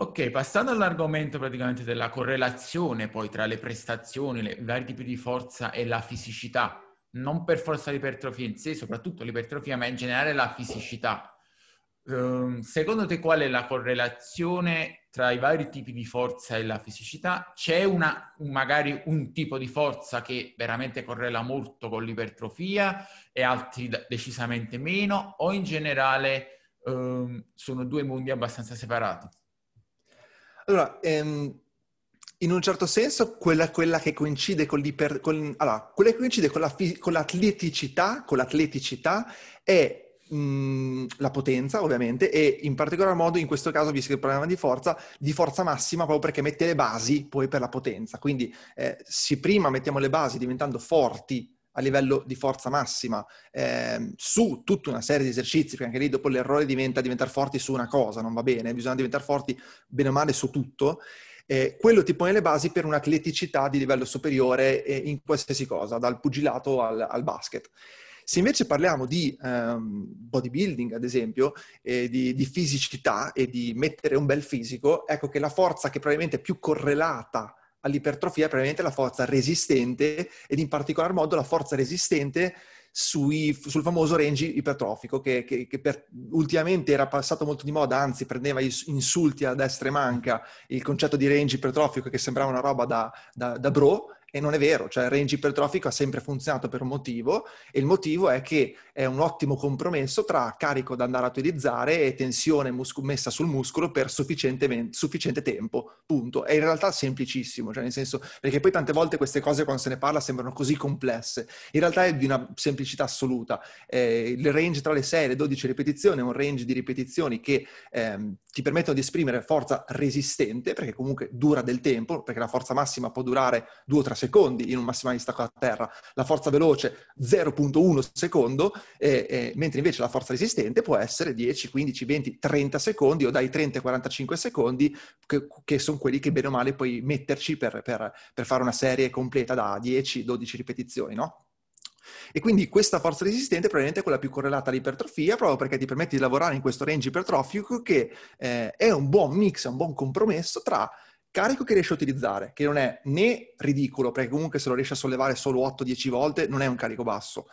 Ok, passando all'argomento praticamente della correlazione poi tra le prestazioni, i vari tipi di forza e la fisicità, non per forza l'ipertrofia in sé, soprattutto l'ipertrofia, ma in generale la fisicità. Um, secondo te qual è la correlazione tra i vari tipi di forza e la fisicità? C'è una, magari un tipo di forza che veramente correla molto con l'ipertrofia e altri decisamente meno o in generale um, sono due mondi abbastanza separati? Allora, ehm, in un certo senso, quella, quella che coincide con l'iper... Con, allora, quella che coincide con, la, con l'atleticità, con l'atleticità è mh, la potenza, ovviamente, e in particolar modo in questo caso, visto che il problema di forza, di forza massima proprio perché mette le basi poi per la potenza. Quindi eh, se prima mettiamo le basi diventando forti a livello di forza massima eh, su tutta una serie di esercizi, perché anche lì dopo l'errore diventa diventare forti su una cosa, non va bene, bisogna diventare forti bene o male su tutto. Eh, quello ti pone le basi per un'atleticità di livello superiore eh, in qualsiasi cosa, dal pugilato al, al basket. Se invece parliamo di um, bodybuilding, ad esempio, eh, di, di, fisicità e di mettere un bel fisico, ecco che la forza che probabilmente è più correlata all'ipertrofia è probabilmente la forza resistente ed in particolar modo la forza resistente sui, sul famoso range ipertrofico che, che, che per, ultimamente era passato molto di moda, anzi prendeva insulti a destra e manca il concetto di range ipertrofico che sembrava una roba da, da, da bro, e non è vero, cioè il range ipertrofico ha sempre funzionato per un motivo e il motivo è che è un ottimo compromesso tra carico da andare a utilizzare e tensione musco- messa sul muscolo per sufficiente tempo, punto. È in realtà semplicissimo, cioè nel senso, perché poi tante volte queste cose quando se ne parla sembrano così complesse, in realtà è di una semplicità assoluta. Eh, il range tra le 6 e le 12 ripetizioni è un range di ripetizioni che ehm, ti permettono di esprimere forza resistente, perché comunque dura del tempo, perché la forza massima può durare 2 o 3 secondi in un massimalista a terra, la forza veloce 0.1 secondo, eh, eh, mentre invece la forza resistente può essere 10, 15, 20, 30 secondi o dai 30 ai 45 secondi, che, che sono quelli che bene o male puoi metterci per, per, per fare una serie completa da 10-12 ripetizioni, no? E quindi questa forza resistente probabilmente è quella più correlata all'ipertrofia, proprio perché ti permette di lavorare in questo range ipertrofico che eh, è un buon mix, un buon compromesso tra carico che riesci a utilizzare, che non è né ridicolo, perché comunque se lo riesci a sollevare solo 8-10 volte non è un carico basso,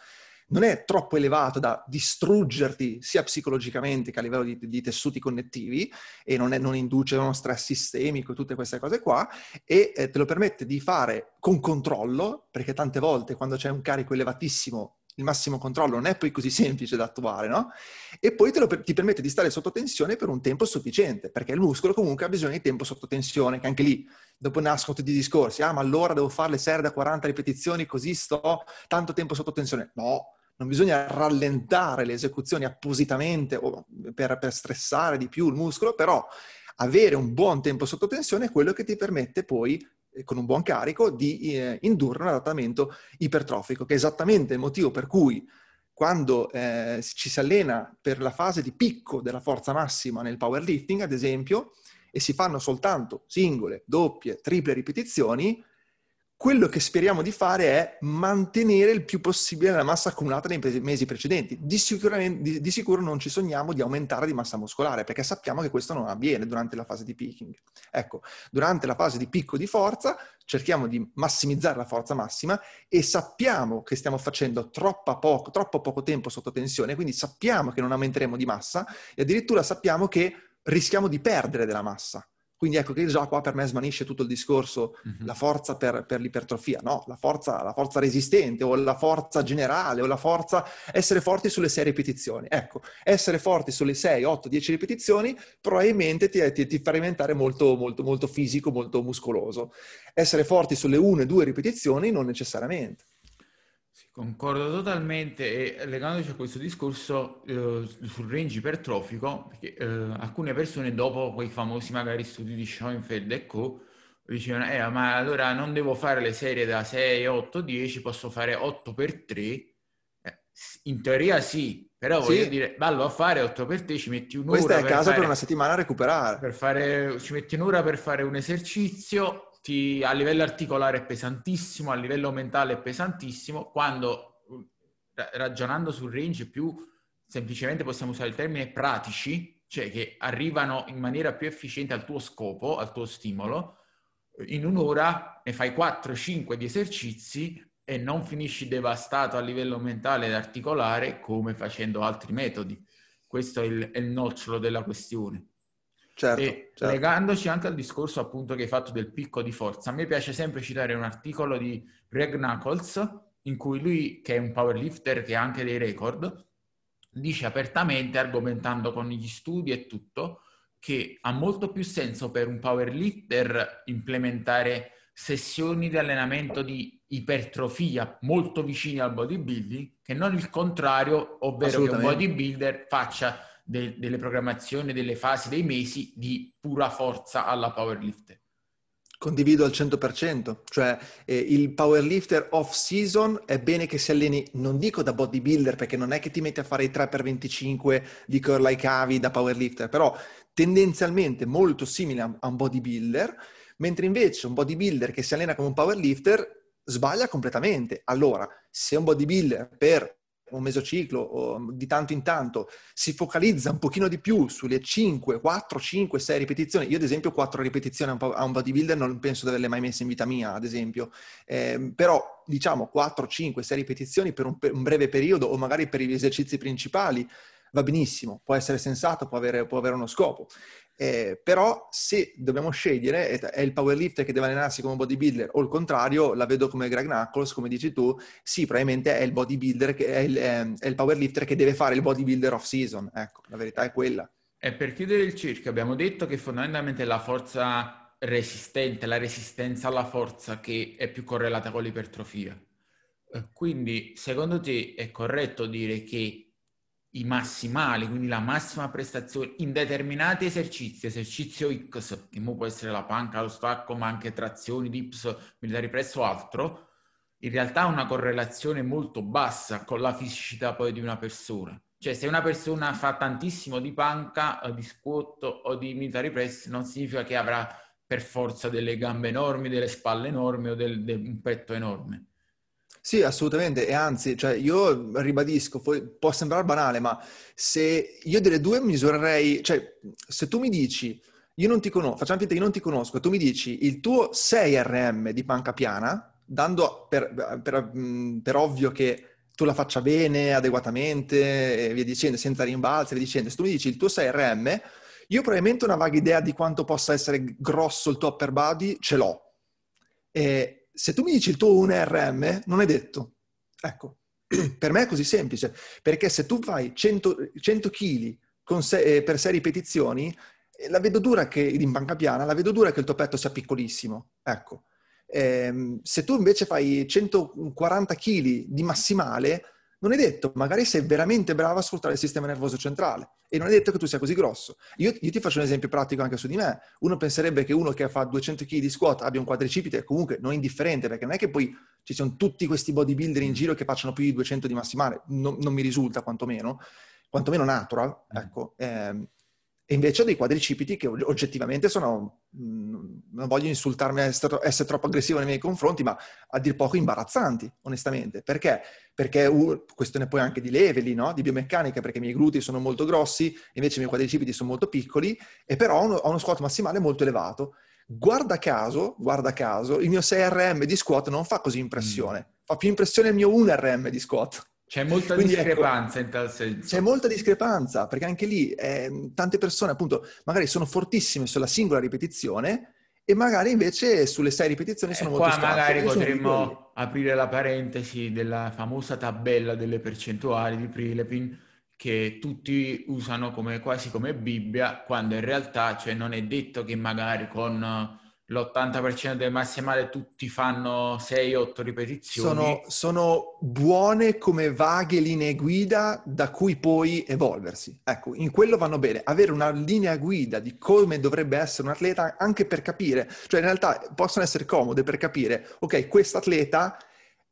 non è troppo elevato da distruggerti sia psicologicamente che a livello di, di tessuti connettivi e non, è, non, induce uno stress sistemico, tutte queste cose qua, e eh, te lo permette di fare con controllo, perché tante volte quando c'è un carico elevatissimo il massimo controllo non è poi così semplice da attuare, no? E poi lo, ti permette di stare sotto tensione per un tempo sufficiente, perché il muscolo comunque ha bisogno di tempo sotto tensione, che anche lì dopo nascono tutti i discorsi, ah ma allora devo fare le serie da 40 ripetizioni così sto tanto tempo sotto tensione. No, non bisogna rallentare le esecuzioni appositamente per, per stressare di più il muscolo, però avere un buon tempo sotto tensione è quello che ti permette poi con un buon carico di eh, indurre un adattamento ipertrofico, che è esattamente il motivo per cui quando eh, ci si allena per la fase di picco della forza massima nel powerlifting, ad esempio, e si fanno soltanto singole, doppie, triple ripetizioni, quello che speriamo di fare è mantenere il più possibile la massa accumulata nei mesi precedenti. Di, di, di, sicuro non ci sogniamo di aumentare di massa muscolare, perché sappiamo che questo non avviene durante la fase di peaking. Ecco, durante la fase di picco di forza cerchiamo di massimizzare la forza massima e sappiamo che stiamo facendo poco, troppo poco tempo sotto tensione, quindi sappiamo che non aumenteremo di massa e addirittura sappiamo che rischiamo di perdere della massa. Quindi ecco che già qua per me smanisce tutto il discorso, mm-hmm. la forza per, per, l'ipertrofia, no, la forza, la forza, resistente o la forza generale o la forza essere forti sulle 6 ripetizioni. Ecco, essere forti sulle 6, 8, 10 ripetizioni probabilmente ti, ti, ti fa diventare molto, molto, molto fisico, molto muscoloso. Essere forti sulle 1 e 2 ripetizioni non necessariamente. Concordo totalmente e legandoci a questo discorso eh, sul range ipertrofico, perché eh, alcune persone dopo quei famosi magari studi di Schoenfeld e co, dicevano, eh, ma allora non devo fare le serie da 6, 8, 10, posso fare 8 per 3. Eh, in teoria sì, però sì. voglio dire, vallo a fare 8 per 3, ci metti un'ora. Questa è a casa fare, per una settimana a recuperare. Per fare, ci metti un'ora per fare un esercizio, ti, a livello articolare è pesantissimo, a livello mentale è pesantissimo, quando ragionando sul range più semplicemente possiamo usare il termine pratici, cioè che arrivano in maniera più efficiente al tuo scopo, al tuo stimolo, in un'ora ne fai 4-5 di esercizi e non finisci devastato a livello mentale ed articolare come facendo altri metodi. Questo è il, è il nocciolo della questione. Certo, e certo. legandoci anche al discorso appunto che hai fatto del picco di forza, a me piace sempre citare un articolo di Greg Knuckles in cui lui, che è un powerlifter che ha anche dei record, dice apertamente, argomentando con gli studi e tutto, che ha molto più senso per un powerlifter implementare sessioni di allenamento di ipertrofia molto vicine al bodybuilding che non il contrario, ovvero che un bodybuilder faccia de- delle programmazioni, delle fasi, dei mesi di pura forza alla powerlifter. Condivido al 100%, cioè eh, il powerlifter off season è bene che si alleni, non dico da bodybuilder perché non è che ti metti a fare i 3x25 di curl ai cavi da powerlifter, però tendenzialmente molto simile a, a un bodybuilder, mentre invece un bodybuilder che si allena come un powerlifter sbaglia completamente. Allora, se un bodybuilder per un mesociclo o di tanto in tanto si focalizza un pochino di più sulle 5, 4, 5, 6 ripetizioni, io ad esempio 4 ripetizioni a un bodybuilder non penso di averle mai messe in vita mia, ad esempio, eh, però diciamo 4, 5, 6 ripetizioni per un, per un, breve periodo o magari per gli esercizi principali va benissimo, può essere sensato, può avere, può avere uno scopo. Eh, però se dobbiamo scegliere, è il powerlifter che deve allenarsi come bodybuilder o il contrario, la vedo come Greg Knuckles, come dici tu, sì, probabilmente è il bodybuilder, che è il, è il powerlifter che deve fare il bodybuilder off season. Ecco, la verità è quella. E per chiudere il cerchio abbiamo detto che fondamentalmente la forza resistente, la resistenza alla forza che è più correlata con l'ipertrofia. Eh, quindi, secondo te è corretto dire che i massimali, quindi la massima prestazione in determinati esercizi, esercizio X, che può essere la panca, lo stacco, ma anche trazioni, dips, militari presso altro, in realtà ha una correlazione molto bassa con la fisicità poi di una persona. Cioè se una persona fa tantissimo di panca, di squat o di military press, non significa che avrà per forza delle gambe enormi, delle spalle enormi o del, del, un petto enorme. Sì, assolutamente, e anzi, cioè, io ribadisco, può sembrare banale, ma se io delle due misurerei, cioè, se tu mi dici, io non ti conosco, facciamo finta che io non ti conosco, tu mi dici il tuo 6 RM di panca piana, dando per, per, per ovvio che tu la faccia bene, adeguatamente, e via dicendo, senza rimbalzi, e via dicendo, se tu mi dici il tuo 6 RM, io probabilmente una vaga idea di quanto possa essere grosso il tuo upper body ce l'ho. E, se tu mi dici il tuo 1RM, non è detto. Ecco, per me è così semplice, perché se tu fai 100, 100 kg se, eh, per 6 ripetizioni, eh, la vedo dura che, in panca piana, la vedo dura che il tuo petto sia piccolissimo. Ecco. Eh, se tu invece fai 140 kg di massimale, non è detto, magari sei veramente bravo a sfruttare il sistema nervoso centrale e non è detto che tu sia così grosso. Io, io, ti faccio un esempio pratico anche su di me. Uno penserebbe che uno che fa 200 kg di squat abbia un quadricipite comunque non indifferente, perché non è che poi ci sono tutti questi bodybuilder in giro che facciano più di 200 di massimale, non, non mi risulta quantomeno, quantomeno natural, mm. ecco. Eh, e invece ho dei quadricipiti che oggettivamente sono, mm, non voglio insultarmi, essere, essere troppo aggressivo nei miei confronti, ma a dir poco imbarazzanti, onestamente. Perché? Perché uh, questione poi anche di leveli, no? di biomeccanica, perché i miei glutei sono molto grossi, invece i miei quadricipiti sono molto piccoli, e però ho uno, ho uno squat massimale molto elevato. Guarda caso, guarda caso, il mio 6RM di squat non fa così impressione, mm. fa più impressione il mio 1RM di squat. C'è molta Quindi, ecco, discrepanza ecco, in tal senso. C'è molta discrepanza, perché anche lì eh, tante persone appunto magari sono fortissime sulla singola ripetizione e magari invece sulle sei ripetizioni sono eh, molto scarse. Qua magari potremmo aprire la parentesi della famosa tabella delle percentuali di Prilepin che tutti usano come, quasi come Bibbia, quando in realtà cioè, non è detto che magari con l'80% del massimale tutti fanno 6-8 ripetizioni. Sono, sono, buone come vaghe linee guida da cui poi evolversi. Ecco, in quello vanno bene. Avere una linea guida di come dovrebbe essere un atleta anche per capire, cioè in realtà possono essere comode per capire, ok, questo atleta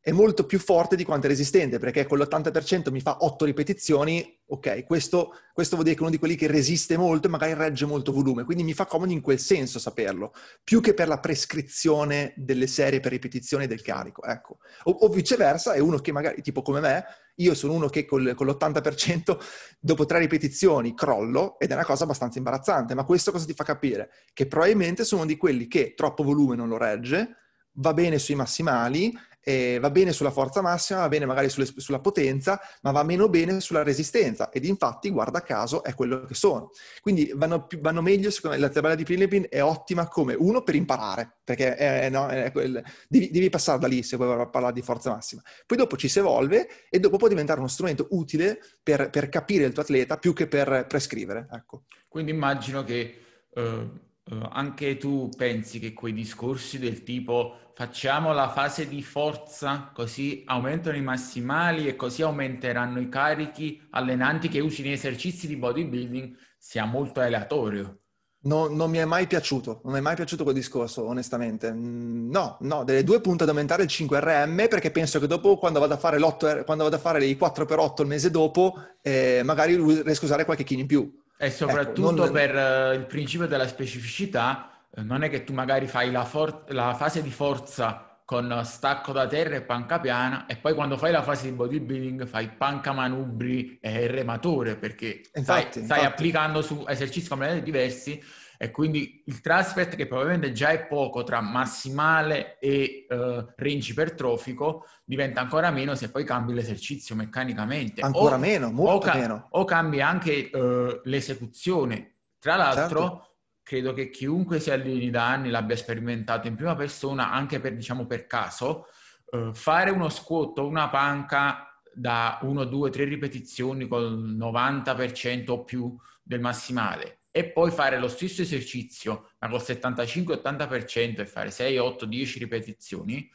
è molto più forte di quanto è resistente, perché con l'80% mi fa 8 ripetizioni, ok, questo, questo vuol dire che uno di quelli che resiste molto e magari regge molto volume, quindi mi fa comodo in quel senso saperlo, più che per la prescrizione delle serie per ripetizione del carico, ecco. O, o viceversa, è uno che magari, tipo come me, Io sono uno che col, con l'80% dopo tre ripetizioni crollo ed è una cosa abbastanza imbarazzante, ma questo cosa ti fa capire? Che probabilmente sono di quelli che troppo volume non lo regge, va bene sui massimali eh, va bene sulla forza massima, va bene magari sulle, sulla potenza, ma va meno bene sulla resistenza ed infatti, guarda caso, è quello che sono. Quindi vanno, più, vanno meglio, secondo me, la tabella di Philippine è ottima come uno per imparare, perché è, no, è quel, devi, devi, passare da lì se vuoi parlare di forza massima. Poi dopo ci si evolve e dopo può diventare uno strumento utile per, per capire il tuo atleta più che per prescrivere. Ecco. Quindi immagino che... Uh Uh, anche tu pensi che quei discorsi del tipo facciamo la fase di forza così aumentano i massimali e così aumenteranno i carichi allenanti che usi nei esercizi di bodybuilding sia molto aleatorio? No, non mi è mai piaciuto, non mi è mai piaciuto quel discorso, onestamente. Mm, no, no, delle due punte ad aumentare il 5RM perché penso che dopo, quando vado a fare, l'8, quando vado a fare i 4x8 il mese dopo, eh, magari riesco a usare qualche chilo in più. E ecco, soprattutto ecco, per uh, il principio della specificità, uh, non è che tu magari fai la, for- la, fase di forza con stacco da terra e panca piana e poi quando fai la fase di bodybuilding fai panca manubri e rematore perché infatti, stai, stai infatti. applicando su esercizi completamente diversi e quindi il transfer che probabilmente già è poco tra massimale e uh, range ipertrofico diventa ancora meno se poi cambi l'esercizio meccanicamente. Ancora o, meno, molto o ca- meno. O cambi anche uh, l'esecuzione. Tra l'altro, certo. credo che chiunque si alleni da anni l'abbia sperimentato in prima persona, anche per, diciamo, per caso, uh, fare uno squat o una panca da 1, 2, 3 ripetizioni col 90% o più del massimale e poi fare lo stesso esercizio, ma col 75-80% e fare 6, 8, 10 ripetizioni,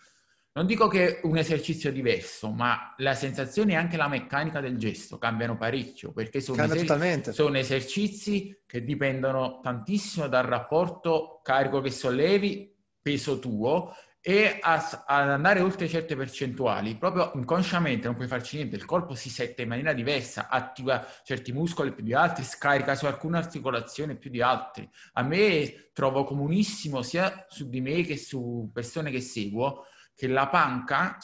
non dico che è un esercizio diverso, ma la sensazione e anche la meccanica del gesto cambiano parecchio, perché sono, eser- sono esercizi che dipendono tantissimo dal rapporto carico che sollevi, peso tuo, e a, ad andare oltre certe percentuali, proprio inconsciamente non puoi farci niente, il corpo si sette in maniera diversa, attiva certi muscoli più di altri, scarica su alcune articolazioni più di altri. A me trovo comunissimo sia su di me che su persone che seguo che la panca,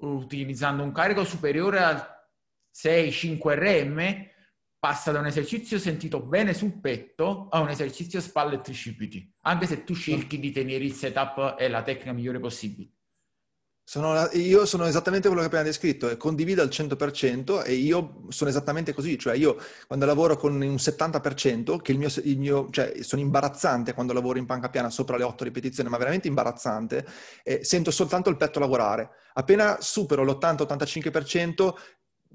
utilizzando un carico superiore al 6-5 RM, passa da un esercizio sentito bene sul petto a un esercizio spalle e tricipiti, anche se tu cerchi di tenere il setup e la tecnica migliore possibile. Sono, io sono esattamente quello che hai appena descritto e condivido al 100% e io sono esattamente così, cioè io quando lavoro con un 70%, che il mio, il mio cioè sono imbarazzante quando lavoro in panca piana sopra le 8 ripetizioni, ma veramente imbarazzante, eh, sento soltanto il petto lavorare. Appena supero l'80-85%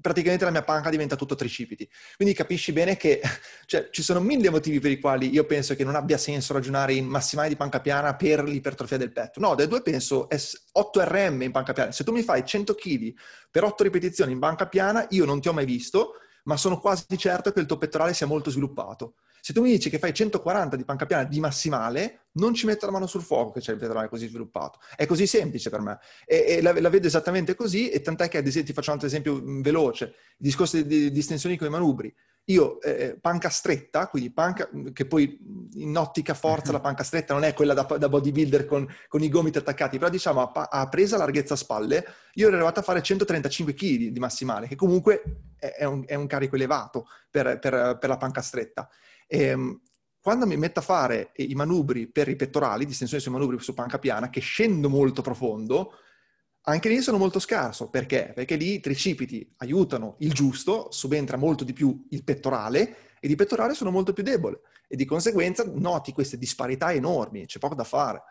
praticamente la mia panca diventa tutto tricipiti. Quindi capisci bene che cioè, ci sono mille motivi per i quali io penso che non abbia senso ragionare in massimali di panca piana per l'ipertrofia del petto. No, dai due penso 8 RM in panca piana. Se tu mi fai 100 kg per 8 ripetizioni in panca piana, io non ti ho mai visto, ma sono quasi certo che il tuo pettorale sia molto sviluppato. Se tu mi dici che fai 140 di panca piana di massimale, non ci metto la mano sul fuoco che c'è il pettorale così sviluppato. È così semplice per me. E, e la, la, vedo esattamente così, e tant'è che, ad esempio, ti faccio un altro esempio mm, veloce, il discorso di, di, di estensioni con i manubri. Io, eh, eh, panca stretta, quindi panca, mm, che poi mm, in ottica forza la panca stretta non è quella da, da bodybuilder con, con, i gomiti attaccati, però diciamo a, a, presa larghezza spalle, io ero arrivato a fare 135 kg di massimale, che comunque è, è, un, è un, carico elevato per, per, per la panca stretta. Ehm, quando mi metto a fare i manubri per i pettorali, distensione sui manubri su panca piana, che scendo molto profondo, anche lì sono molto scarso. Perché? Perché lì i tricipiti aiutano il giusto, subentra molto di più il pettorale, e di pettorale sono molto più debole. E di conseguenza noti queste disparità enormi, c'è poco da fare.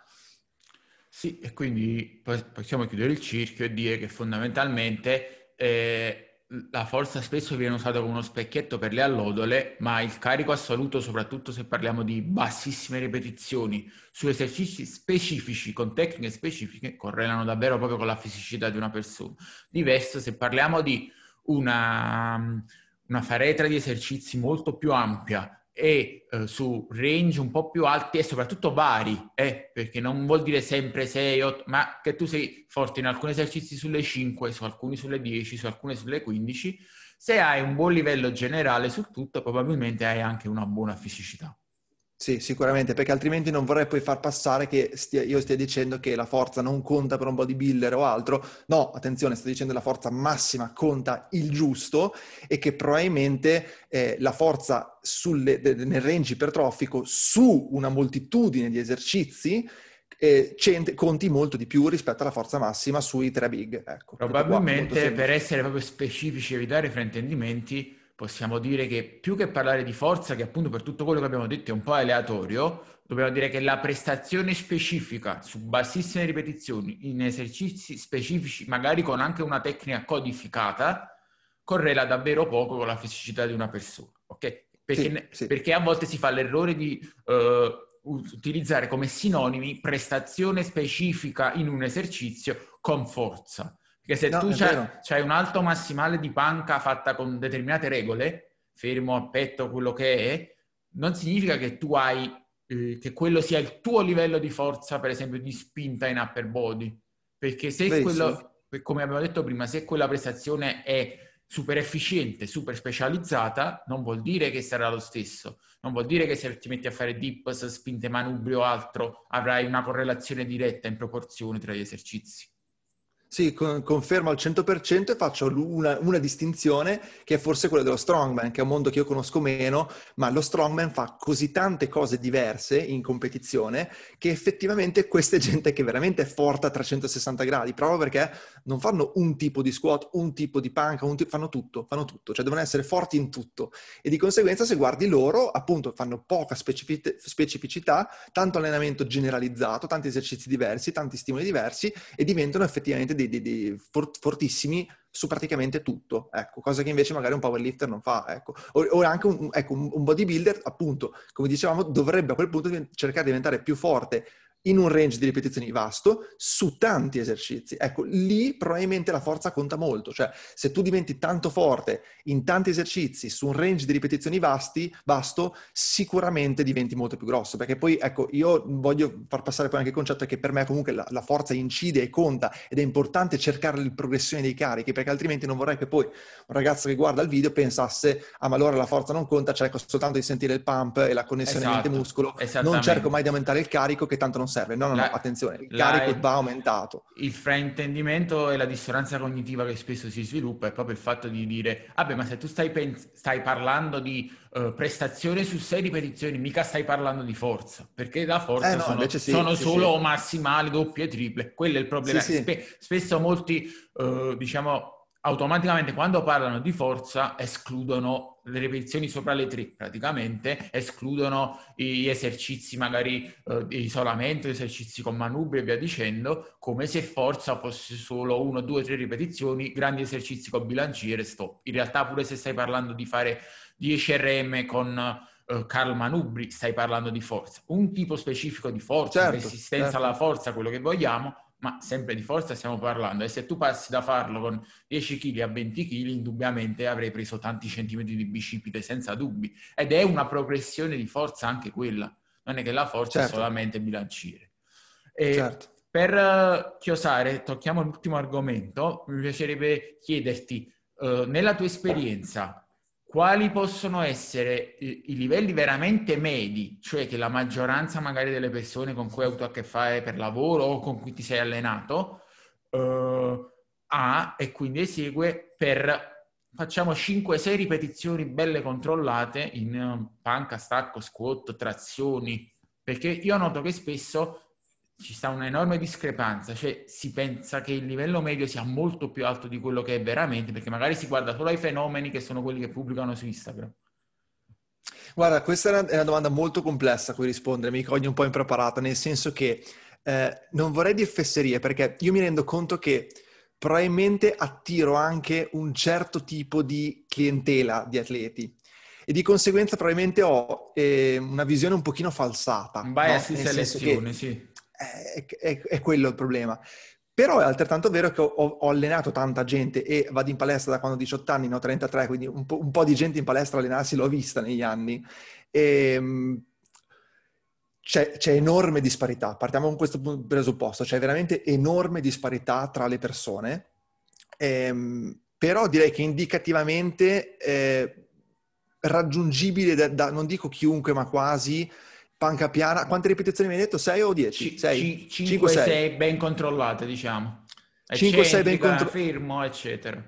Sì, e quindi possiamo chiudere il cerchio e dire che fondamentalmente eh, la forza spesso viene usata come uno specchietto per le allodole, ma il carico assoluto, soprattutto se parliamo di bassissime ripetizioni su esercizi specifici, con tecniche specifiche, correlano davvero proprio con la fisicità di una persona. Diverso se parliamo di una, una faretra di esercizi molto più ampia, e eh, su range un po' più alti e soprattutto vari, eh, perché non vuol dire sempre 6, 8, ma che tu sei forte in alcuni esercizi sulle 5, su alcuni sulle 10, su alcune sulle 15. Se hai un buon livello generale su tutto, probabilmente hai anche una buona fisicità. Sì, sicuramente, perché altrimenti non vorrei poi far passare che stia, io stia dicendo che la forza non conta per un bodybuilder o altro. No, attenzione, sto dicendo che la forza massima conta il giusto e che probabilmente eh, la forza sulle, nel range ipertrofico su una moltitudine di esercizi eh, conti molto di più rispetto alla forza massima sui tre big. Ecco, Probabilmente qua, per essere proprio specifici e evitare fraintendimenti possiamo dire che più che parlare di forza, che appunto per tutto quello che abbiamo detto è un po' aleatorio, dobbiamo dire che la prestazione specifica su bassissime ripetizioni in esercizi specifici, magari con anche una tecnica codificata, correla davvero poco con la fisicità di una persona, ok? Perché, sì, sì. perché a volte si fa l'errore di uh, utilizzare come sinonimi prestazione specifica in un esercizio con forza. Perché se no, tu hai un alto massimale di panca fatta con determinate regole, fermo a petto, quello che è, non significa che tu hai, eh, che quello sia il tuo livello di forza, per esempio, di spinta in upper body. Perché se Beh, quello, sì. come abbiamo detto prima, se quella prestazione è super efficiente, super specializzata, non vuol dire che sarà lo stesso. Non vuol dire che se ti metti a fare dips, spinte manubri o altro, avrai una correlazione diretta in proporzione tra gli esercizi. Sì, con, confermo al 100% e faccio una, una, distinzione che è forse quella dello strongman, che è un mondo che io conosco meno, ma lo strongman fa così tante cose diverse in competizione che effettivamente questa è gente che veramente è forte a 360 gradi, proprio perché non fanno un tipo di squat, un tipo di panca, tipo, fanno tutto, fanno tutto, cioè devono essere forti in tutto. E di conseguenza se guardi loro, appunto, fanno poca specificità, tanto allenamento generalizzato, tanti esercizi diversi, tanti stimoli diversi e diventano effettivamente dei, dei, dei fortissimi su praticamente tutto, ecco, cosa che invece magari un powerlifter non fa, ecco. O, o anche un, ecco, un bodybuilder, appunto, come dicevamo, dovrebbe a quel punto cercare di diventare più forte in un range di ripetizioni vasto su tanti esercizi. Ecco, lì probabilmente la forza conta molto, cioè se tu diventi tanto forte in tanti esercizi su un range di ripetizioni vasti, vasto, sicuramente diventi molto più grosso, perché poi ecco, io voglio far passare poi anche il concetto che per me comunque la, la forza incide e conta ed è importante cercare la progressione dei carichi, perché altrimenti non vorrei che poi un ragazzo che guarda il video pensasse "Ah, ma allora la forza non conta, cerco soltanto di sentire il pump e la connessione esatto, mente-muscolo, non cerco mai di aumentare il carico che tanto non serve. No, no, la, no, attenzione, il la, carico va aumentato. Il fraintendimento e la dissonanza cognitiva che spesso si sviluppa è proprio il fatto di dire, vabbè, ma se tu stai, pens- stai parlando di uh, prestazione su sei ripetizioni, mica stai parlando di forza, perché la forza eh no, sono, sì, sono sì, solo sì. massimali, doppie, triple. Quello è il problema. Spe- spesso molti, uh, diciamo, automaticamente quando parlano di forza escludono le ripetizioni sopra le tre, praticamente escludono gli esercizi magari eh, di isolamento, esercizi con manubri e via dicendo, come se forza fosse solo uno, due, tre ripetizioni, grandi esercizi con bilanciere, stop. In realtà pure se stai parlando di fare 10 RM con eh, Carl Manubri, stai parlando di forza. Un tipo specifico di forza, certo, resistenza certo. alla forza, quello che vogliamo, ma sempre di forza stiamo parlando. E se tu passi da farlo con 10 kg a 20 kg, indubbiamente avrei preso tanti centimetri di bicipite senza dubbi. Ed è una progressione di forza anche quella. Non è che la forza certo. è solamente bilanciere. E certo. Per uh, chiosare, tocchiamo l'ultimo argomento. Mi piacerebbe chiederti, uh, nella tua esperienza, quali possono essere i, livelli veramente medi, cioè che la maggioranza magari delle persone con cui hai avuto a che fare per lavoro o con cui ti sei allenato uh, ha e quindi esegue per, facciamo 5-6 ripetizioni belle controllate in panca, stacco, squat, trazioni, perché io noto che spesso ci sta un'enorme discrepanza, cioè si pensa che il livello medio sia molto più alto di quello che è veramente, perché magari si guarda solo ai fenomeni che sono quelli che pubblicano su Instagram. Guarda, questa è una domanda molto complessa a cui rispondere, mi coglie un po' impreparata, nel senso che eh, non vorrei dire fesserie, perché io mi rendo conto che probabilmente attiro anche un certo tipo di clientela di atleti e di conseguenza probabilmente ho eh, una visione un pochino falsata. Un bias no? di selezione, che, sì è, è, è quello il problema. Però è altrettanto vero che ho, ho, allenato tanta gente e vado in palestra da quando ho 18 anni, ne ho 33, quindi un po', un po', di gente in palestra allenarsi l'ho vista negli anni. E, ehm, c'è, c'è, enorme disparità, partiamo con questo presupposto, c'è veramente enorme disparità tra le persone, ehm, però direi che indicativamente eh, raggiungibile da, da, non dico chiunque, ma quasi, panca piana, quante ripetizioni mi hai detto? 6 o 10? 6? 5, 6 ben controllate, diciamo. 5-6 ben controllate. fermo, eccetera.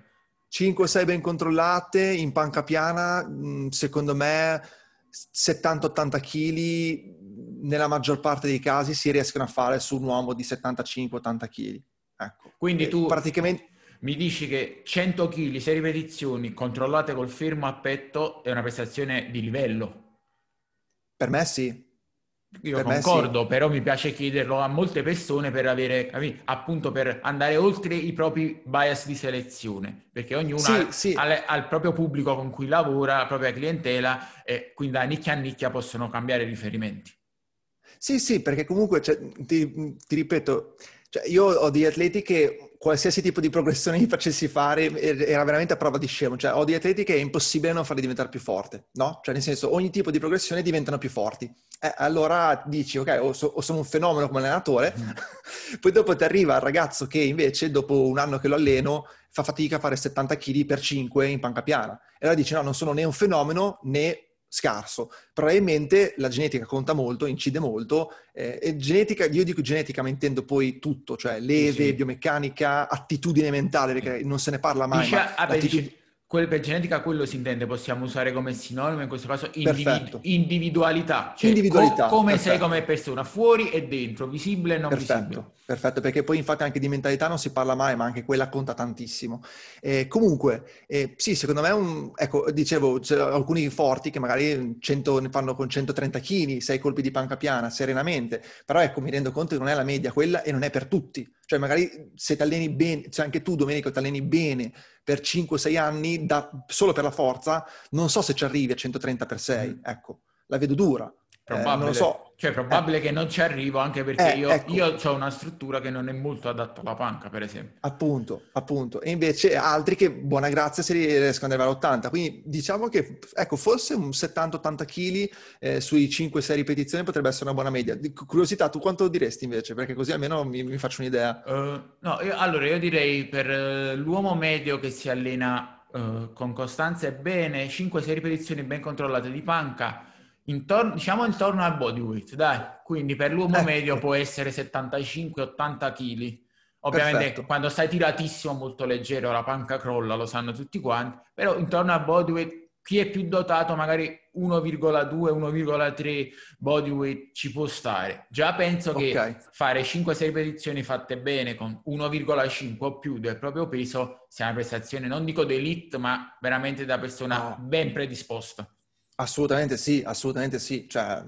5-6 ben controllate in panca piana, mm, secondo me 70-80 kg nella maggior parte dei casi si riescono a fare su un uomo di 75-80 kg. Ecco. Quindi tu praticamente mi dici che 100 kg, 6 ripetizioni controllate col fermo a petto è una prestazione di livello? Per me sì. Io per concordo, sì. però mi piace chiederlo a molte persone per avere, appunto per andare oltre i propri bias di selezione, perché ognuno sì, ha, sì. Ha, il proprio pubblico con cui lavora, la propria clientela e quindi da nicchia a nicchia possono cambiare riferimenti. Sì, sì, perché comunque, cioè, ti, ti, ripeto, cioè, io ho degli atleti che qualsiasi tipo di progressione gli facessi fare era veramente a prova di scemo. Cioè, ho degli atleti che è impossibile non farli diventare più forti, no? Cioè, nel senso, ogni tipo di progressione diventano più forti. Eh, allora dici, ok, o, so, o, sono un fenomeno come allenatore, mm. poi dopo ti arriva il ragazzo che invece, dopo un anno che lo alleno, fa fatica a fare 70 kg per 5 in panca piana. E allora dici, no, non sono né un fenomeno né scarso. Probabilmente la genetica conta molto, incide molto. Eh, e genetica, io dico genetica, ma intendo poi tutto, cioè leve, sì, biomeccanica, attitudine mentale, perché non se ne parla mai. Dice, ma vabbè, dice, Quel per genetica quello si intende, possiamo usare come sinonimo in questo caso individu- individualità, cioè individualità co- come perfetto. sei come persona, fuori e dentro, visibile e non perfetto, visibile. Perfetto, perché poi infatti anche di mentalità non si parla mai, ma anche quella conta tantissimo. Eh, comunque, eh, sì, secondo me, un, ecco, dicevo, c'è alcuni forti che magari 100, ne fanno con 130 kg, 6 colpi di panca piana, serenamente, però ecco, mi rendo conto che non è la media quella e non è per tutti. Cioè magari se ti alleni bene, cioè anche tu Domenico ti alleni bene per 5-6 anni da, solo per la forza, non so se ci arrivi a 130 per 6, mm. ecco, la vedo dura. Probabile, eh, so. Cioè, probabile eh. che non ci arrivo anche perché eh, io, ecco. io ho una struttura che non è molto adatta alla panca, per esempio. Appunto, appunto. E invece altri che, buona grazia, si riescono ad arrivare a 80. Quindi diciamo che, ecco, forse un 70-80 kg eh, sui 5-6 ripetizioni potrebbe essere una buona media. Di curiosità, tu quanto diresti invece? Perché così almeno mi, mi faccio un'idea. Uh, no, io, allora io direi per uh, l'uomo medio che si allena Uh, con costanza e bene, 5-6 ripetizioni ben controllate di panca, intorno, diciamo intorno al body weight, dai. Quindi per l'uomo eh. medio può essere 75-80 kg. Ovviamente Perfetto. quando stai tiratissimo, molto leggero, la panca crolla, lo sanno tutti quanti, però intorno al body weight chi è più dotato magari 1,2-1,3 body weight ci può stare. Già penso okay. che fare 5-6 ripetizioni fatte bene con 1,5 o più del proprio peso sia una prestazione, non dico d'elite, ma veramente da persona no. ben predisposta. Assolutamente sì, assolutamente sì. Cioè,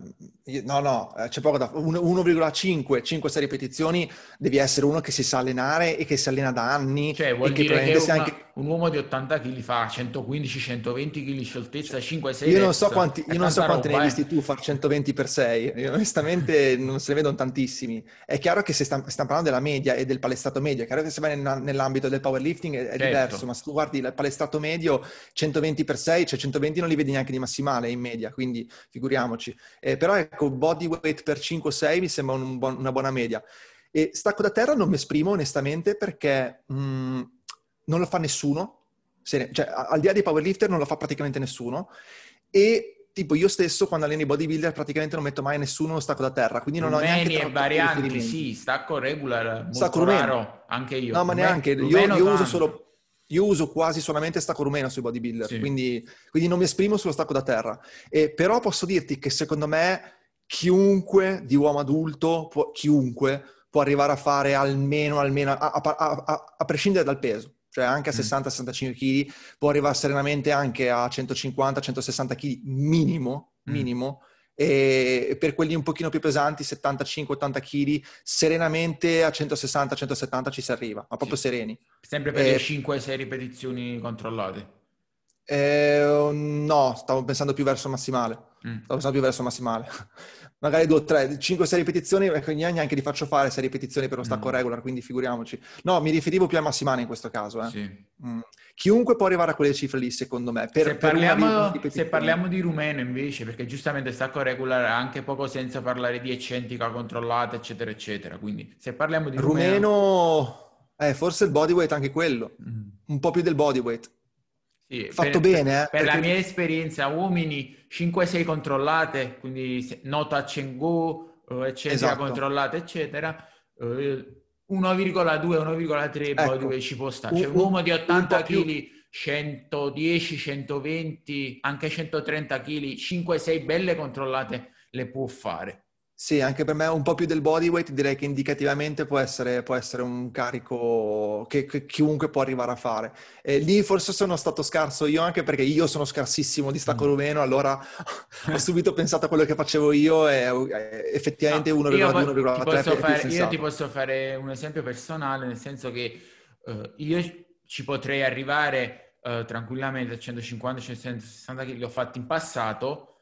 no, no, eh, c'è poco da 1,5, 5-6 ripetizioni, devi essere uno che si sa allenare e che si allena da anni. Cioè, vuol dire che, una, anche... un uomo di 80 kg fa 115-120 kg di scioltezza, 5-6 Io non so quanti, io non so quanti roba, ne hai visti tu fare 120 per 6, io onestamente non se ne vedono tantissimi. È chiaro che se stiamo, parlando della media e del palestrato medio, è chiaro che se vai nell'ambito del powerlifting è, è certo. diverso, ma se tu guardi il palestrato medio, 120 per 6, cioè 120 non li vedi neanche di massimale in media, quindi figuriamoci. Eh, però ecco, body weight per 5-6 mi sembra un buon, una buona media. E stacco da terra non mi esprimo onestamente perché mh, mm, non lo fa nessuno, cioè al di là dei powerlifter non lo fa praticamente nessuno e tipo io stesso quando alleno i bodybuilder praticamente non metto mai nessuno stacco da terra, quindi non Rumeni ho neanche... e varianti, sì, stacco regular, stacco raro, anche io. No, ma neanche, io, io uso solo io uso quasi solamente stacco rumeno sui bodybuilder, sì. quindi, quindi, non mi esprimo sullo stacco da terra. E, però posso dirti che secondo me chiunque di uomo adulto, può, chiunque, può arrivare a fare almeno, almeno a, a, a, a prescindere dal peso, cioè anche a 60-65 mm. kg, può arrivare serenamente anche a 150-160 kg minimo, minimo. Mm e per quelli un pochino più pesanti, 75-80 kg, serenamente a 160-170 ci si arriva, ma proprio sì. sereni. Sempre per eh, le 5-6 ripetizioni controllate? Eh, no, stavo pensando più verso massimale. Mm. Stavo pensando più verso massimale. Magari 2 3, 5-6 ripetizioni, ecco, neanche li faccio fare 6 ripetizioni per lo stacco mm. regular, quindi figuriamoci. No, mi riferivo più a massimale in questo caso. Eh. Sì. Mm. Chiunque può arrivare a quelle cifre lì, secondo me. Per, se, parliamo, di se, parliamo, di rumeno invece, perché giustamente stacco regular anche poco senza parlare di eccentrica controllata, eccetera, eccetera. Quindi se parliamo di rumeno... rumeno... Eh, forse il bodyweight anche quello. Mm. Un po' più del bodyweight. Sì, fatto per, bene. Eh, per perché... la mia esperienza, uomini 5-6 controllate, quindi nota Chenggu, eccetera, esatto. controllate, eccetera. 1,2-1,3 ecco. poi dove ci può stare. C'è un, un uomo di 80 kg, 110, 120, anche 130 kg, 5-6 belle controllate le può fare. Sì, anche per me un po' più del bodyweight direi che indicativamente può essere, può essere un carico che, che, chiunque può arrivare a fare. E lì forse sono stato scarso io anche perché io sono scarsissimo di stacco mm. rumeno, allora ho subito pensato a quello che facevo io e effettivamente no, 1,2-1,3 Io ti posso fare un esempio personale, nel senso che uh, io ci potrei arrivare uh, tranquillamente a 150-160 kg, l'ho fatto in passato,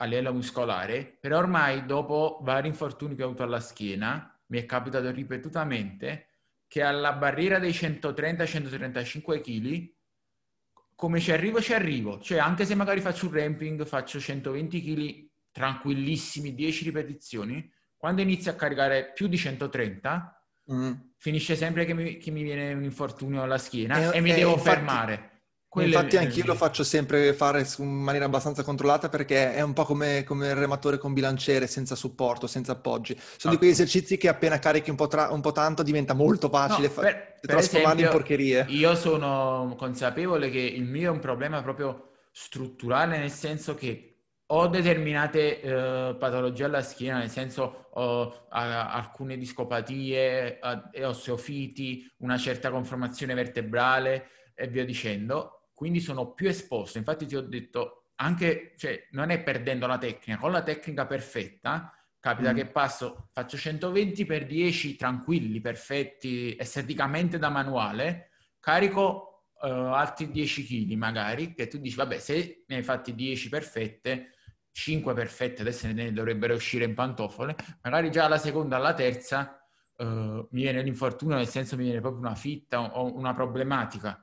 a livello muscolare, però ormai dopo vari infortuni che ho avuto alla schiena, mi è capitato ripetutamente che alla barriera dei 130-135 kg, come ci arrivo, ci arrivo. Cioè, anche se magari faccio un ramping, faccio 120 kg tranquillissimi, 10 ripetizioni, quando inizio a caricare più di 130, mm. finisce sempre che mi, che mi, viene un infortunio alla schiena e, e mi e devo infatti... fermare. Quelle Infatti anch'io lo faccio sempre fare in maniera abbastanza controllata perché è un po' come, come il rematore con bilanciere, senza supporto, senza appoggi. Sono ah. di quegli esercizi che appena carichi un po', tra, un po tanto diventa molto facile no, per, fa- trasformarli in porcherie. Io sono consapevole che il mio è un problema proprio strutturale, nel senso che ho determinate uh, patologie alla schiena, nel senso ho uh, alcune discopatie, uh, osteofiti, una certa conformazione vertebrale e via dicendo quindi sono più esposto. Infatti ti ho detto, anche, cioè, non è perdendo la tecnica, con la tecnica perfetta capita mm. che passo, faccio 120 per 10 tranquilli, perfetti, esteticamente da manuale, carico uh, altri 10 kg magari, che tu dici, vabbè, se ne hai fatti 10 perfette, 5 perfette, adesso ne dovrebbero uscire in pantofole, magari già alla seconda, alla terza uh, mi viene l'infortunio, nel senso mi viene proprio una fitta o una problematica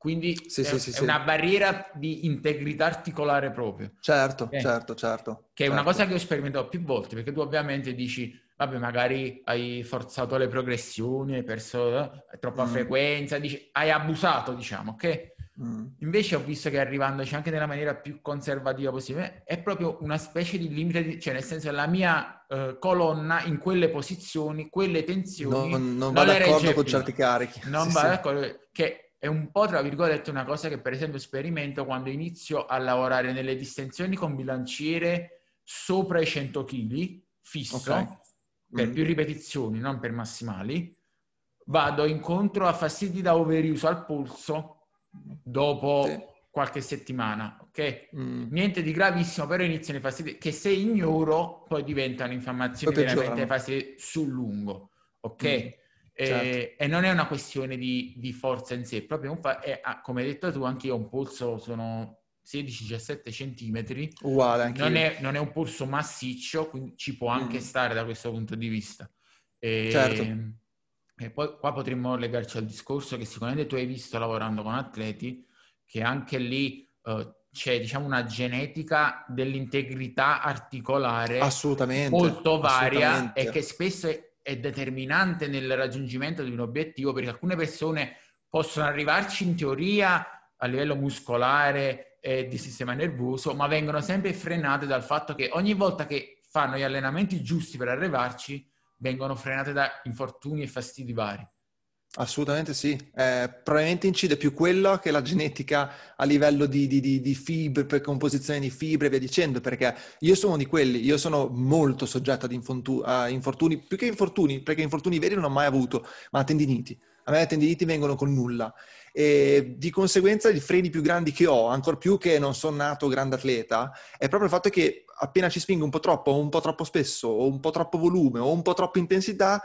quindi sì, è, sì, è una barriera di integrità articolare proprio. Certo, eh, certo, certo. Che è certo. una cosa che ho sperimentato più volte, perché tu ovviamente dici, vabbè, magari hai forzato le progressioni, hai perso eh, troppa mm. frequenza, dici, hai abusato, diciamo, ok? Mm. Invece ho visto che arrivandoci anche nella maniera più conservativa possibile, è proprio una specie di limite, di, cioè nel senso la mia uh, colonna in quelle posizioni, quelle tensioni... Non, non, non va d'accordo con certi carichi. Non sì, va sì. d'accordo, che è un po', tra virgolette, una cosa che per esempio sperimento quando inizio a lavorare nelle distensioni con bilanciere sopra i 100 kg, fisso, okay. per mm. più ripetizioni, non per massimali, vado incontro a fastidi da overuse al polso dopo sì. qualche settimana, ok? Mm. Niente di gravissimo, però iniziano i fastidi che se ignoro poi diventano infiammazioni veramente fastidi sul lungo, ok? Mm. Certo. E, non è una questione di, di forza in sé, proprio fa- è, ah, come hai detto tu, anche io ho un polso, sono 16-17 centimetri. Uguale, anche non è, non è, un polso massiccio, quindi ci può anche mm. stare da questo punto di vista. E, certo. E poi qua potremmo legarci al discorso che sicuramente tu hai visto lavorando con atleti, che anche lì uh, c'è diciamo una genetica dell'integrità articolare assolutamente, molto varia e che spesso è è determinante nel raggiungimento di un obiettivo perché alcune persone possono arrivarci in teoria a livello muscolare e di sistema nervoso, ma vengono sempre frenate dal fatto che ogni volta che fanno gli allenamenti giusti per arrivarci, vengono frenate da infortuni e fastidi vari. Assolutamente sì, eh, probabilmente incide più quello che la genetica a livello di, di, di, di fibre, per composizione di fibre e via dicendo, perché io sono di quelli, io sono molto soggetto ad infontu- a infortuni, più che infortuni, perché infortuni veri non ho mai avuto, ma tendiniti. A me le tendiniti vengono con nulla. E di conseguenza i freni più grandi che ho, ancora più che non sono nato grande atleta, è proprio il fatto che appena ci spingo un po' troppo, o un po' troppo spesso, o un po' troppo volume, o un po' troppa intensità,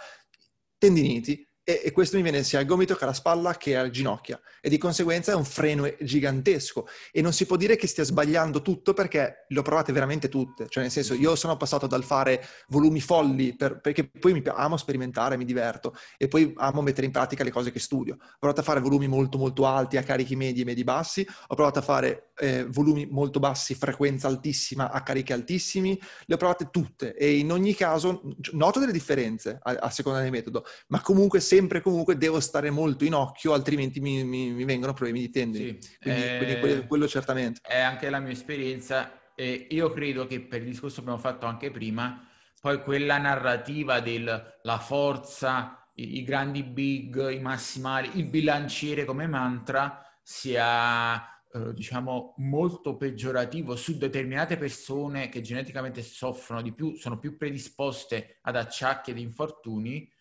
tendiniti e, e, questo mi viene sia al gomito che alla spalla che alle ginocchia. E di conseguenza è un freno gigantesco. E non si può dire che stia sbagliando tutto perché le ho provate veramente tutte, cioè nel senso io sono passato dal fare volumi folli per, perché poi mi amo sperimentare, mi diverto. E poi amo mettere in pratica le cose che studio. Ho provato a fare volumi molto molto alti a carichi medi e medi bassi, ho provato a fare eh, volumi molto bassi, frequenza altissima a carichi altissimi, le ho provate tutte. E in ogni caso noto delle differenze a, a seconda del metodo, ma comunque se sempre comunque devo stare molto in occhio, altrimenti mi, mi, mi vengono problemi di tendini. Sì, quindi, eh, quindi quello, quello, certamente. È anche la mia esperienza e io credo che per il discorso che abbiamo fatto anche prima, poi quella narrativa della forza, i, i grandi big, i massimali, il bilanciere come mantra sia eh, diciamo, molto peggiorativo su determinate persone che geneticamente soffrono di più, sono più predisposte ad acciacchi ed infortuni,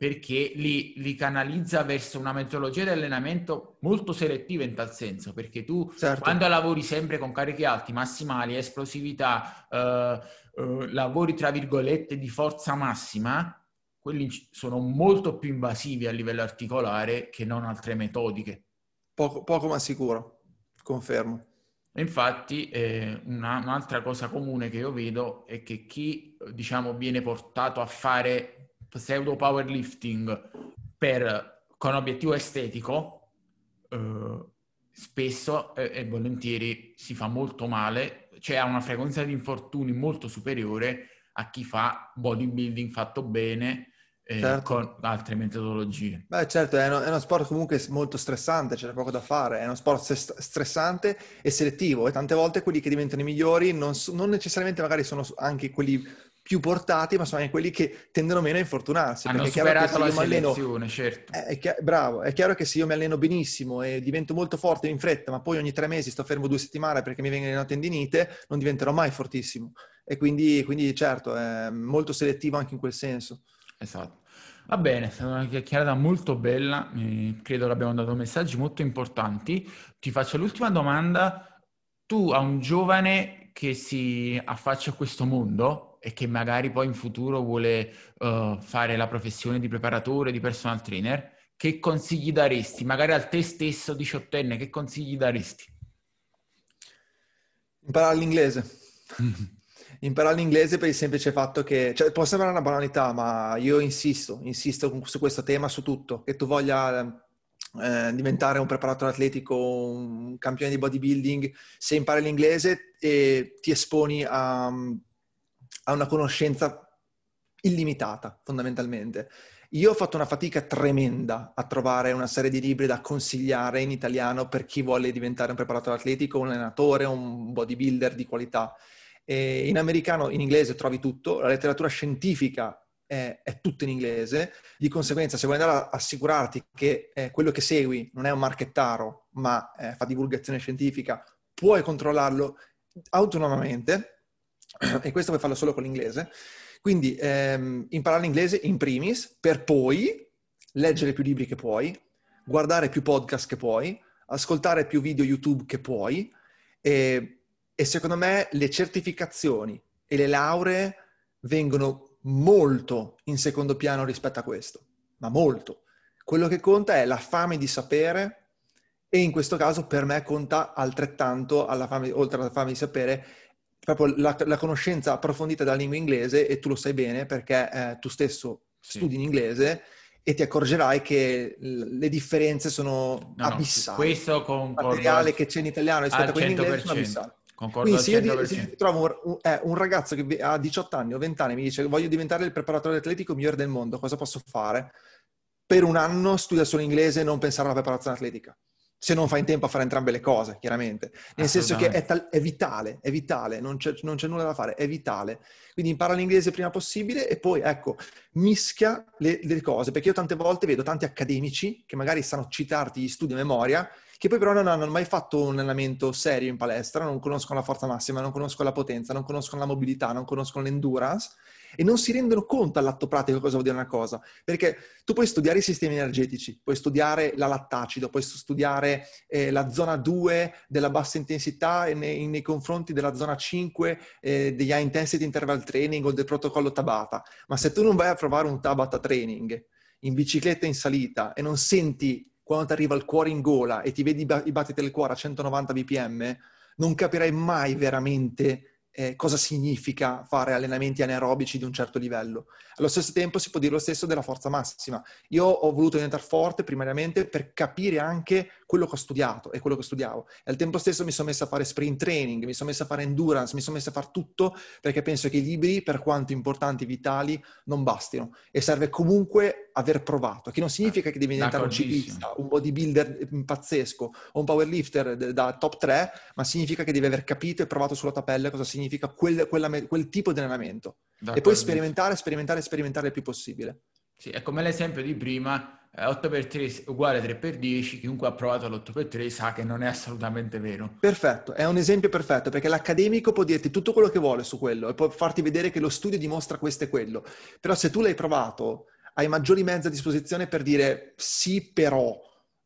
perché li, li, canalizza verso una metodologia di allenamento molto selettiva in tal senso, perché tu certo. quando lavori sempre con carichi alti, massimali, esplosività, eh, eh, lavori tra virgolette di forza massima, quelli sono molto più invasivi a livello articolare che non altre metodiche. Poco, poco ma sicuro. Confermo. Infatti, eh, una, un'altra cosa comune che io vedo è che chi, diciamo, viene portato a fare pseudo powerlifting per, con obiettivo estetico, eh, spesso eh, e volentieri si fa molto male, cioè ha una frequenza di infortuni molto superiore a chi fa bodybuilding fatto bene eh, certo. con altre metodologie. Beh, certo, è uno, è uno, sport comunque molto stressante, c'è poco da fare, è uno sport stressante e selettivo e tante volte quelli che diventano i migliori non, non necessariamente magari sono anche quelli più portati, ma sono anche quelli che tendono meno a infortunarsi. Hanno superato la selezione, alleno, certo. È, è, bravo, è chiaro che se io mi alleno benissimo e divento molto forte in fretta, ma poi ogni tre mesi sto fermo due settimane perché mi vengono tendinite, non diventerò mai fortissimo. E quindi, quindi certo, è molto selettivo anche in quel senso. Esatto. Va bene, è stata una chiacchierata molto bella, eh, credo l'abbiamo dato messaggi molto importanti. Ti faccio l'ultima domanda. Tu a un giovane che si affaccia a questo mondo e che magari poi in futuro vuole uh, fare la professione di preparatore, di personal trainer, che consigli daresti? Magari al te stesso, diciottenne, che consigli daresti? Imparare l'inglese. imparare l'inglese per il semplice fatto che, cioè, può sembrare una banalità, ma io insisto, insisto su questo tema, su tutto, che tu voglia eh, diventare un preparatore atletico, un campione di bodybuilding, se impari l'inglese e ti esponi a, a una conoscenza illimitata, fondamentalmente. Io ho fatto una fatica tremenda a trovare una serie di libri da consigliare in italiano per chi vuole diventare un preparatore atletico, un allenatore, un bodybuilder di qualità. E in americano, in inglese trovi tutto, la letteratura scientifica è, è tutta in inglese, di conseguenza se vuoi andare a assicurarti che eh, quello che segui non è un marchettaro, ma eh, fa divulgazione scientifica, puoi controllarlo autonomamente, e questo puoi farlo solo con l'inglese. Quindi ehm, imparare l'inglese in primis, per poi leggere più libri che puoi, guardare più podcast che puoi, ascoltare più video YouTube che puoi, e e secondo me le certificazioni e le lauree vengono molto in secondo piano rispetto a questo, ma molto. Quello che conta è la fame di sapere e in questo caso per me conta altrettanto, alla fame, oltre alla fame di sapere, proprio la, la, conoscenza approfondita della lingua inglese e tu lo sai bene perché eh, tu stesso sì. studi in inglese e ti accorgerai che le differenze sono no, abissali. No, questo con il materiale che c'è in italiano rispetto a quello in inglese sono abissali. Concordo Quindi se io, se io trovo un, eh, un, ragazzo che ha 18 anni o 20 anni mi dice voglio diventare il preparatore atletico migliore del mondo, cosa posso fare? Per un anno studia solo inglese e non pensare alla preparazione atletica. Se non fai in tempo a fare entrambe le cose, chiaramente. Nel senso che è, tal- è, vitale, è vitale, non c'è, non c'è, nulla da fare, è vitale. Quindi impara l'inglese prima possibile e poi, ecco, mischia le, le cose. Perché io tante volte vedo tanti accademici che magari sanno citarti gli studi a memoria che poi però non hanno mai fatto un allenamento serio in palestra, non conoscono la forza massima, non conoscono la potenza, non conoscono la mobilità, non conoscono l'endurance e non si rendono conto all'atto pratico cosa vuol dire una cosa. Perché tu puoi studiare i sistemi energetici, puoi studiare la lattacido, puoi studiare eh, la zona 2 della bassa intensità nei, nei confronti della zona 5 eh, degli high intensity interval training o del protocollo Tabata. Ma se tu non vai a provare un Tabata training in bicicletta in salita e non senti quando ti arriva il cuore in gola e ti vedi i battiti del cuore a 190 bpm, non capirai mai veramente eh, cosa significa fare allenamenti anaerobici di un certo livello. Allo stesso tempo si può dire lo stesso della forza massima. Io ho voluto diventare forte primariamente per capire anche quello che ho studiato e quello che studiavo. E al tempo stesso mi sono messo a fare sprint training, mi sono messo a fare endurance, mi sono messo a fare tutto perché penso che i libri, per quanto importanti vitali, non bastino. E serve comunque aver provato, che non significa che devi diventare un ciclista, un bodybuilder pazzesco o un powerlifter da top 3, ma significa che devi aver capito e provato sulla tua pelle cosa significa quel, quella, quel tipo di allenamento. E poi sperimentare, sperimentare, sperimentare il più possibile. Sì, è come l'esempio di prima, 8x3 uguale 3x10, chiunque ha provato l'8x3 sa che non è assolutamente vero. Perfetto, è un esempio perfetto perché l'accademico può dirti tutto quello che vuole su quello e può farti vedere che lo studio dimostra questo e quello, però se tu l'hai provato hai maggiori mezzi a disposizione per dire sì però,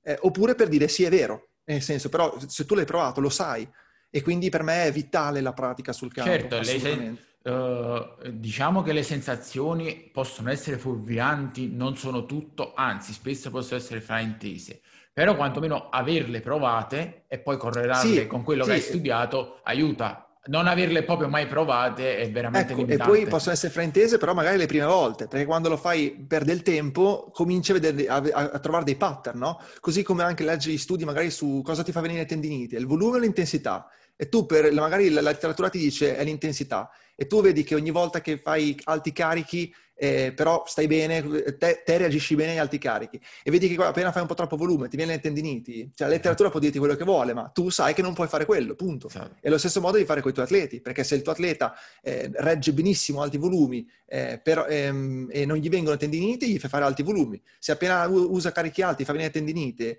eh, oppure per dire sì è vero, nel senso però se tu l'hai provato lo sai e quindi per me è vitale la pratica sul campo. Certo, sei Uh, diciamo che le sensazioni possono essere fuorvianti, non sono tutto, anzi spesso possono essere fraintese, però quantomeno averle provate e poi correlarle sì, con quello sì. che hai studiato aiuta. Non averle proprio mai provate è veramente ecco, limitante. E poi possono essere fraintese, però magari le prime volte, perché quando lo fai per del tempo cominci a, vedere, a, a trovare dei pattern, no? Così come anche leggi gli studi magari su cosa ti fa venire tendinite, il volume o l'intensità. E tu per, magari la, la letteratura ti dice è l'intensità e tu vedi che ogni volta che fai alti carichi, eh, però stai bene, te, te, reagisci bene agli alti carichi e vedi che appena fai un po' troppo volume ti viene le tendiniti, cioè la letteratura può dirti quello che vuole, ma tu sai che non puoi fare quello, punto. Sì. E lo stesso modo di fare con i tuoi atleti, perché se il tuo atleta eh, regge benissimo alti volumi eh, per, ehm, e non gli vengono tendiniti, gli fai fare alti volumi. Se appena usa carichi alti fa venire tendinite,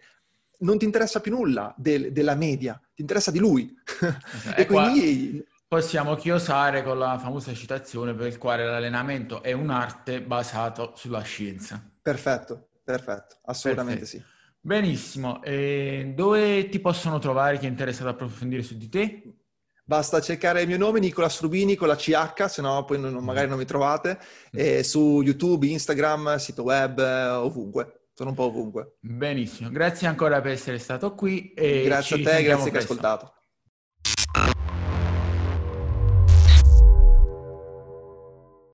non ti interessa più nulla del, della media, ti interessa di lui. Okay, e quindi... Possiamo chiosare con la famosa citazione per il quale l'allenamento è un'arte basato sulla scienza. Perfetto, perfetto, assolutamente perfetto. sì. Benissimo, e dove ti possono trovare chi è interessato a approfondire su di te? Basta cercare il mio nome, Nicola Strubini con la CH, se no poi non, magari non mi trovate, mm. su YouTube, Instagram, sito web, ovunque. Sono un po' ovunque. Benissimo, grazie ancora per essere stato qui. grazie a te, grazie che hai ascoltato.